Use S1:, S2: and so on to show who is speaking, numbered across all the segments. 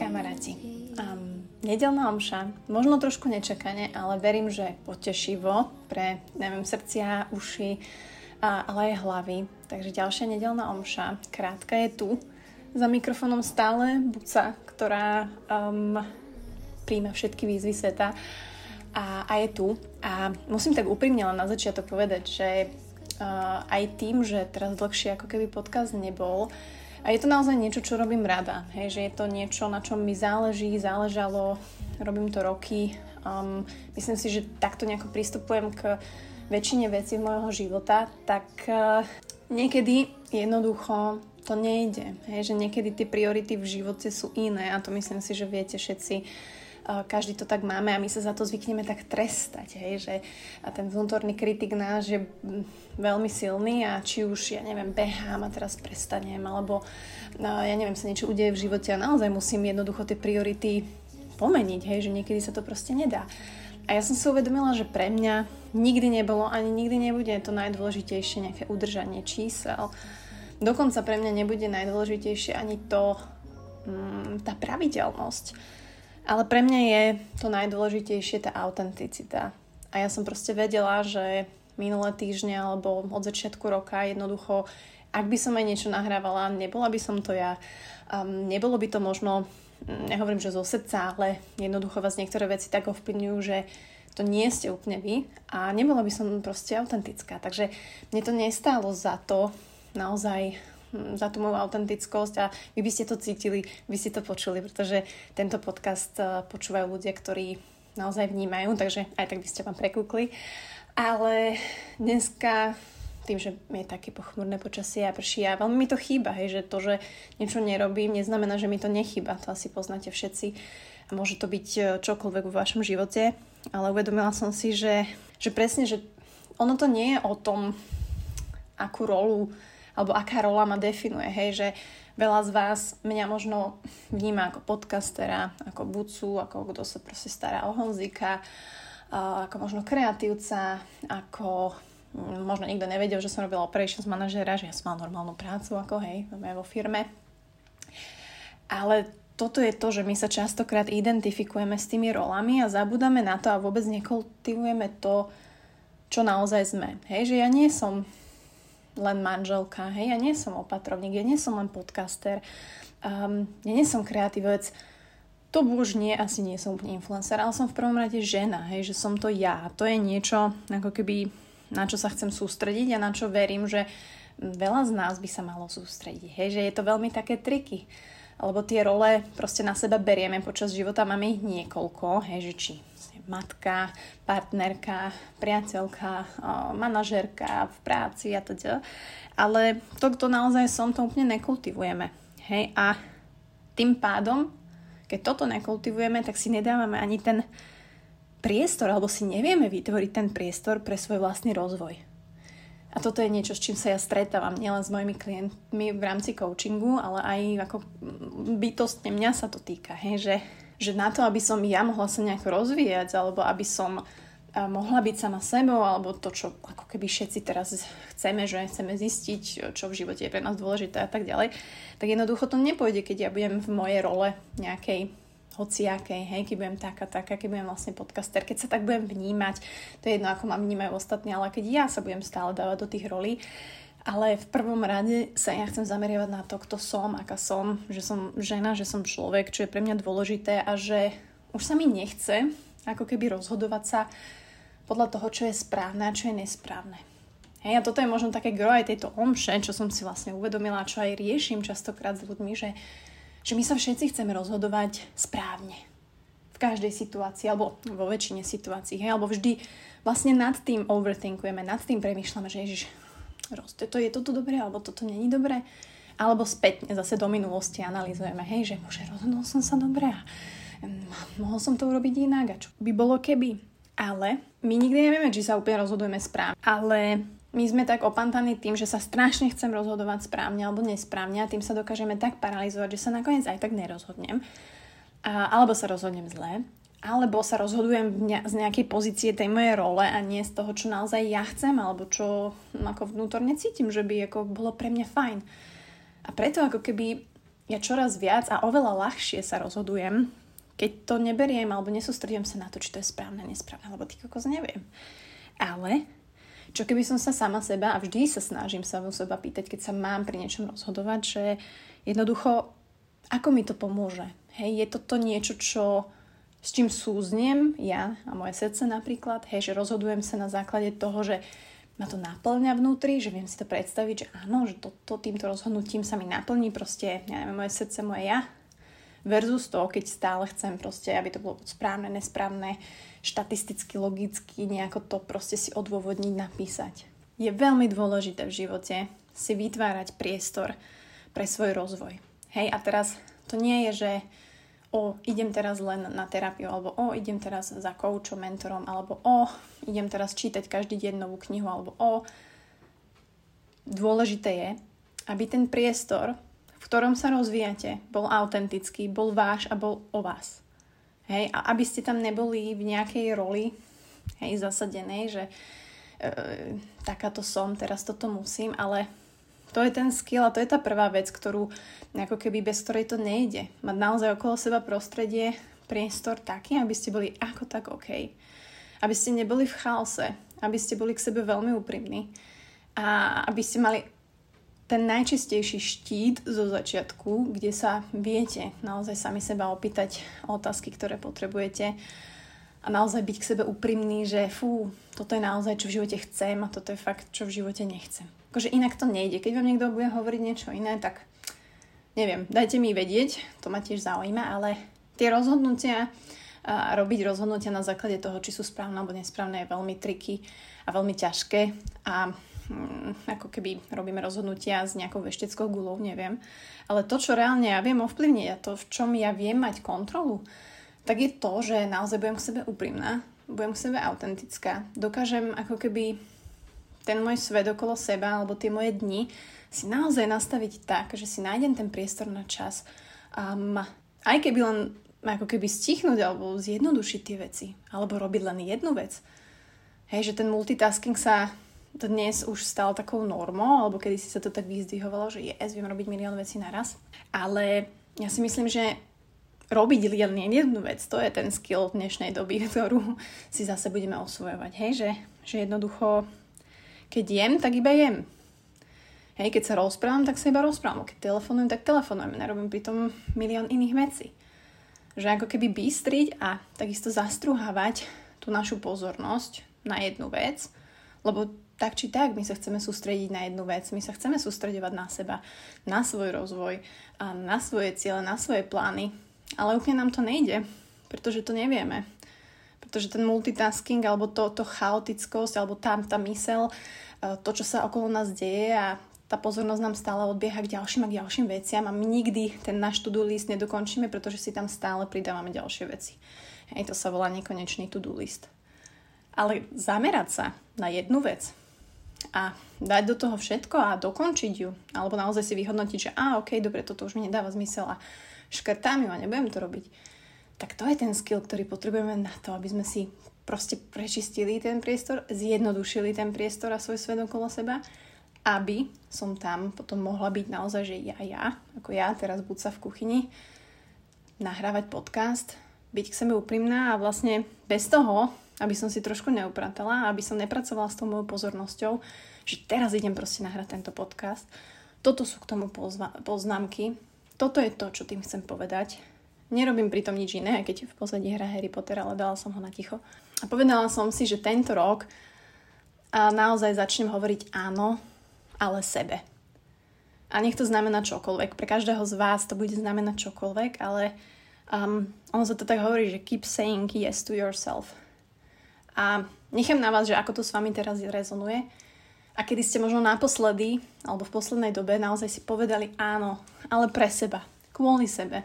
S1: Kamaráti, um, nedelná omša, možno trošku nečakane, ale verím, že potešivo pre, neviem, srdcia, uši, a, ale aj hlavy. Takže ďalšia nedelná omša, krátka je tu. Za mikrofónom stále Buca, ktorá um, príjma všetky výzvy sveta a, a je tu. A musím tak úprimne len na začiatok povedať, že uh, aj tým, že teraz dlhšie ako keby podcast nebol, a je to naozaj niečo, čo robím rada. Hej, že je to niečo, na čom mi záleží, záležalo, robím to roky. Um, myslím si, že takto nejako pristupujem k väčšine vecí môjho života, tak uh, niekedy jednoducho to nejde. Hej, že niekedy tie priority v živote sú iné a to myslím si, že viete všetci každý to tak máme a my sa za to zvykneme tak trestať, hej, že a ten vnútorný kritik náš je veľmi silný a či už, ja neviem, behám a teraz prestanem, alebo ja neviem, sa niečo udeje v živote a naozaj musím jednoducho tie priority pomeniť, hej, že niekedy sa to proste nedá. A ja som si uvedomila, že pre mňa nikdy nebolo ani nikdy nebude to najdôležitejšie nejaké udržanie čísel. Dokonca pre mňa nebude najdôležitejšie ani to, mm, tá pravidelnosť. Ale pre mňa je to najdôležitejšie tá autenticita. A ja som proste vedela, že minulé týždne alebo od začiatku roka jednoducho, ak by som aj niečo nahrávala, nebola by som to ja. Um, nebolo by to možno, mm, nehovorím, že zo srdca, ale jednoducho vás niektoré veci tak ovplyvňujú, že to nie ste úplne vy a nebola by som proste autentická. Takže mne to nestálo za to naozaj za tú moju autentickosť a vy by ste to cítili, vy ste to počuli, pretože tento podcast eh, počúvajú ľudia, ktorí naozaj vnímajú, takže aj tak by ste vám prekúkli. Ale dneska tým, že je také pochmurné počasie a prší a veľmi mi to chýba, hej, že to, že niečo nerobím, neznamená, že mi to nechýba. To asi poznáte všetci. A môže to byť eh, čokoľvek vo vašom živote, ale uvedomila som si, že, že presne, že ono to nie je o tom, akú rolu alebo aká rola ma definuje, hej, že veľa z vás mňa možno vníma ako podcastera, ako bucu, ako kto sa proste stará o Honzika, ako možno kreatívca, ako možno nikto nevedel, že som robila operations manažera, že ja som mala normálnu prácu, ako hej, vo firme. Ale toto je to, že my sa častokrát identifikujeme s tými rolami a zabudáme na to a vôbec nekultivujeme to, čo naozaj sme. Hej, že ja nie som len manželka, hej, ja nie som opatrovník, ja nie som len podcaster, um, ja nie som kreatívec, to už nie, asi nie som úplne influencer, ale som v prvom rade žena, hej, že som to ja. To je niečo, ako keby, na čo sa chcem sústrediť a na čo verím, že veľa z nás by sa malo sústrediť, hej, že je to veľmi také triky. Lebo tie role proste na seba berieme počas života, máme ich niekoľko, hej, že či matka, partnerka, priateľka, manažerka v práci a teda. Ale to, kto naozaj som, to úplne nekultivujeme. Hej? A tým pádom, keď toto nekultivujeme, tak si nedávame ani ten priestor, alebo si nevieme vytvoriť ten priestor pre svoj vlastný rozvoj. A toto je niečo, s čím sa ja stretávam nielen s mojimi klientmi v rámci coachingu, ale aj ako bytostne mňa sa to týka. Hej? Že že na to, aby som ja mohla sa nejako rozvíjať, alebo aby som mohla byť sama sebou, alebo to, čo ako keby všetci teraz chceme, že chceme zistiť, čo v živote je pre nás dôležité a tak ďalej, tak jednoducho to nepôjde, keď ja budem v mojej role nejakej hociakej, hej, keď budem taká, taká, keď budem vlastne podcaster, keď sa tak budem vnímať, to je jedno, ako ma vnímajú ostatní, ale keď ja sa budem stále dávať do tých rolí, ale v prvom rade sa ja chcem zameriavať na to, kto som, aká som, že som žena, že som človek, čo je pre mňa dôležité a že už sa mi nechce ako keby rozhodovať sa podľa toho, čo je správne a čo je nesprávne. Hej, a toto je možno také gro aj tejto omše, čo som si vlastne uvedomila, čo aj riešim častokrát s ľuďmi, že, že my sa všetci chceme rozhodovať správne. V každej situácii, alebo vo väčšine situácií, hej, alebo vždy vlastne nad tým overthinkujeme, nad tým premýšľame, že Ježiš, proste to je toto dobré, alebo toto není dobré. Alebo spätne zase do minulosti analýzujeme, hej, že môže rozhodol som sa dobre a mohol som to urobiť inak a čo by bolo keby. Ale my nikdy nevieme, či sa úplne rozhodujeme správne. Ale my sme tak opantaní tým, že sa strašne chcem rozhodovať správne alebo nesprávne a tým sa dokážeme tak paralizovať, že sa nakoniec aj tak nerozhodnem. A, alebo sa rozhodnem zle. Alebo sa rozhodujem z nejakej pozície tej mojej role a nie z toho, čo naozaj ja chcem, alebo čo ako vnútorne cítim, že by ako bolo pre mňa fajn. A preto ako keby ja čoraz viac a oveľa ľahšie sa rozhodujem, keď to neberiem alebo nesústredím sa na to, či to je správne, nesprávne, lebo ty kokos neviem. Ale čo keby som sa sama seba, a vždy sa snažím sa u seba pýtať, keď sa mám pri niečom rozhodovať, že jednoducho, ako mi to pomôže? Hej, je toto niečo, čo s čím súzniem ja a moje srdce napríklad, hej, že rozhodujem sa na základe toho, že ma to naplňa vnútri, že viem si to predstaviť, že áno, že toto týmto rozhodnutím sa mi naplní proste, ja neviem, moje srdce, moje ja, versus to, keď stále chcem proste, aby to bolo správne, nesprávne, štatisticky, logicky, nejako to proste si odôvodniť, napísať. Je veľmi dôležité v živote si vytvárať priestor pre svoj rozvoj. Hej, a teraz to nie je, že o, idem teraz len na terapiu, alebo o, idem teraz za koučom, mentorom, alebo o, idem teraz čítať každý deň novú knihu, alebo o. Dôležité je, aby ten priestor, v ktorom sa rozvíjate, bol autentický, bol váš a bol o vás. Hej, a aby ste tam neboli v nejakej roli, hej, zasadenej, že e, takáto som, teraz toto musím, ale to je ten skill a to je tá prvá vec, ktorú ako keby bez ktorej to nejde. Mať naozaj okolo seba prostredie, priestor taký, aby ste boli ako tak OK. Aby ste neboli v chaose, aby ste boli k sebe veľmi úprimní a aby ste mali ten najčistejší štít zo začiatku, kde sa viete naozaj sami seba opýtať otázky, ktoré potrebujete a naozaj byť k sebe úprimný, že fú, toto je naozaj, čo v živote chcem a toto je fakt, čo v živote nechcem. Akože inak to nejde. Keď vám niekto bude hovoriť niečo iné, tak neviem, dajte mi vedieť, to ma tiež zaujíma, ale tie rozhodnutia a robiť rozhodnutia na základe toho, či sú správne alebo nesprávne, je veľmi triky a veľmi ťažké a hm, ako keby robíme rozhodnutia s nejakou vešteckou gulou, neviem. Ale to, čo reálne ja viem ovplyvniť a to, v čom ja viem mať kontrolu, tak je to, že naozaj budem k sebe úprimná, budem k sebe autentická, dokážem ako keby ten môj svet okolo seba alebo tie moje dni si naozaj nastaviť tak, že si nájdem ten priestor na čas um, aj keby len ako keby stichnúť alebo zjednodušiť tie veci alebo robiť len jednu vec. Hej, že ten multitasking sa dnes už stal takou normou, alebo kedy si sa to tak vyzdvihovalo, že yes, viem robiť milión vecí naraz. Ale ja si myslím, že robiť len jednu vec, to je ten skill v dnešnej doby, ktorú si zase budeme osvojovať. Hej, že, že jednoducho keď jem, tak iba jem. Hej, keď sa rozprávam, tak sa iba rozprávam. Keď telefonujem, tak telefonujem. Nerobím pritom milión iných vecí. Že ako keby bystriť a takisto zastruhávať tú našu pozornosť na jednu vec, lebo tak či tak my sa chceme sústrediť na jednu vec, my sa chceme sústredovať na seba, na svoj rozvoj, a na svoje ciele, na svoje plány, ale úplne nám to nejde, pretože to nevieme pretože ten multitasking alebo to, to chaotickosť alebo tam tá mysel, to, čo sa okolo nás deje a tá pozornosť nám stále odbieha k ďalším a k ďalším veciam a my nikdy ten náš to-do list nedokončíme, pretože si tam stále pridávame ďalšie veci. Hej, to sa volá nekonečný to-do list. Ale zamerať sa na jednu vec a dať do toho všetko a dokončiť ju, alebo naozaj si vyhodnotiť, že a, ok, dobre, toto už mi nedáva zmysel a škrtám ju a nebudem to robiť tak to je ten skill, ktorý potrebujeme na to, aby sme si proste prečistili ten priestor, zjednodušili ten priestor a svoj svet okolo seba, aby som tam potom mohla byť naozaj, že ja, ja, ako ja, teraz buď sa v kuchyni, nahrávať podcast, byť k sebe úprimná a vlastne bez toho, aby som si trošku neupratala, aby som nepracovala s tou mojou pozornosťou, že teraz idem proste nahrať tento podcast. Toto sú k tomu pozva- poznámky. Toto je to, čo tým chcem povedať Nerobím pritom nič iné, keď v pozadí hra Harry Potter, ale dala som ho na ticho. A povedala som si, že tento rok a naozaj začnem hovoriť áno, ale sebe. A nech to znamená čokoľvek. Pre každého z vás to bude znamenať čokoľvek, ale um, ono sa to tak hovorí, že keep saying yes to yourself. A nechám na vás, že ako to s vami teraz rezonuje a kedy ste možno naposledy alebo v poslednej dobe naozaj si povedali áno, ale pre seba, kvôli sebe,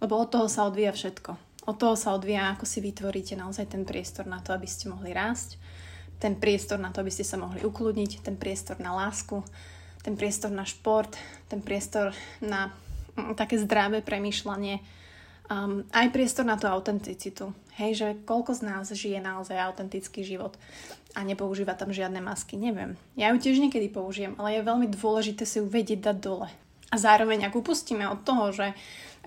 S1: lebo od toho sa odvíja všetko. Od toho sa odvíja, ako si vytvoríte naozaj ten priestor na to, aby ste mohli rásť, ten priestor na to, aby ste sa mohli ukludniť, ten priestor na lásku, ten priestor na šport, ten priestor na mm, také zdravé premýšľanie um, aj priestor na tú autenticitu. Hej, že koľko z nás žije naozaj autentický život a nepoužíva tam žiadne masky, neviem. Ja ju tiež niekedy použijem, ale je veľmi dôležité si ju vedieť dať dole. A zároveň, ak upustíme od toho, že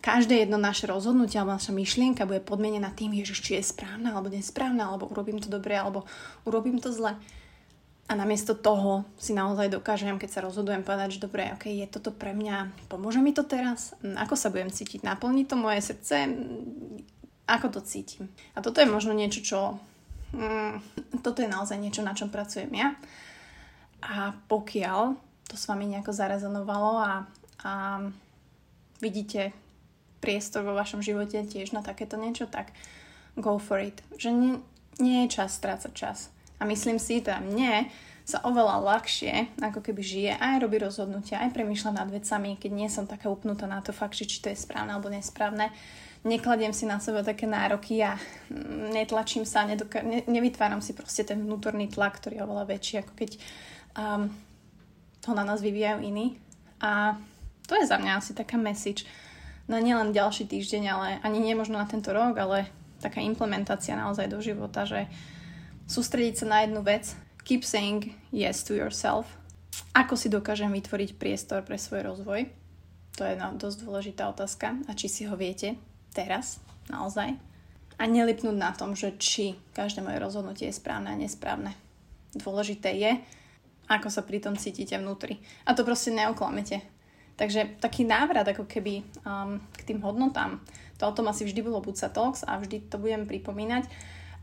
S1: každé jedno naše rozhodnutie alebo naša myšlienka bude podmienená tým, že či je správna alebo nesprávna, alebo urobím to dobre, alebo urobím to zle. A namiesto toho si naozaj dokážem, keď sa rozhodujem, povedať, že dobre, ok, je toto pre mňa, pomôže mi to teraz? Ako sa budem cítiť? Naplní to moje srdce? Ako to cítim? A toto je možno niečo, čo... Mm, toto je naozaj niečo, na čom pracujem ja. A pokiaľ to s vami nejako zarezonovalo a, a vidíte priestor vo vašom živote tiež na takéto niečo, tak go for it. Že nie, nie je čas strácať čas. A myslím si, teda mne sa oveľa ľahšie, ako keby žije, aj robí rozhodnutia, aj premýšľa nad vecami, keď nie som taká upnutá na to fakt, či to je správne alebo nesprávne. Nekladiem si na seba také nároky a netlačím sa, nedoka- ne- nevytváram si proste ten vnútorný tlak, ktorý je oveľa väčší, ako keď um, ho na nás vyvíjajú iní. A to je za mňa asi taká message na nielen ďalší týždeň, ale ani nie možno na tento rok, ale taká implementácia naozaj do života, že sústrediť sa na jednu vec, keep saying yes to yourself. Ako si dokážem vytvoriť priestor pre svoj rozvoj? To je no, dosť dôležitá otázka. A či si ho viete teraz, naozaj? A nelipnúť na tom, že či každé moje rozhodnutie je správne a nesprávne. Dôležité je, ako sa pri tom cítite vnútri. A to proste neoklamete. Takže taký návrat ako keby um, k tým hodnotám. To o tom asi vždy bolo Buca Talks a vždy to budem pripomínať.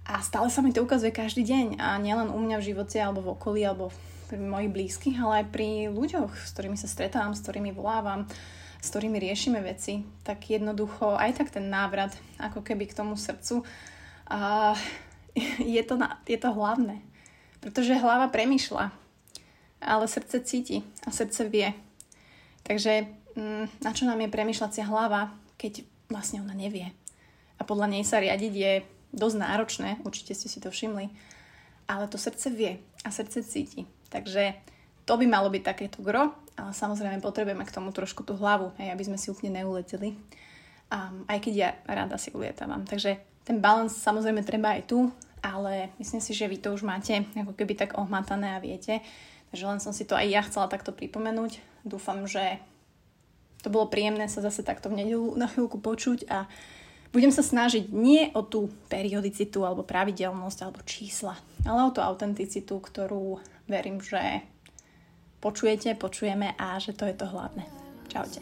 S1: A stále sa mi to ukazuje každý deň. A nielen u mňa v živote, alebo v okolí, alebo pri mojich blízkych, ale aj pri ľuďoch, s ktorými sa stretávam, s ktorými volávam, s ktorými riešime veci. Tak jednoducho aj tak ten návrat ako keby k tomu srdcu uh, je, to na, je to hlavné. Pretože hlava premýšľa, ale srdce cíti a srdce vie. Takže mm, na čo nám je premyšľacia hlava, keď vlastne ona nevie. A podľa nej sa riadiť je dosť náročné, určite ste si to všimli, ale to srdce vie a srdce cíti. Takže to by malo byť takéto gro, ale samozrejme potrebujeme k tomu trošku tú hlavu, hej, aby sme si úplne neuleteli. Um, aj keď ja rada si ulietávam. Takže ten balans samozrejme treba aj tu, ale myslím si, že vy to už máte ako keby tak ohmatané a viete. Takže len som si to aj ja chcela takto pripomenúť. Dúfam, že to bolo príjemné sa zase takto v nedelu na chvíľku počuť a budem sa snažiť nie o tú periodicitu alebo pravidelnosť alebo čísla, ale o tú autenticitu, ktorú verím, že počujete, počujeme a že to je to hlavné. Čaute.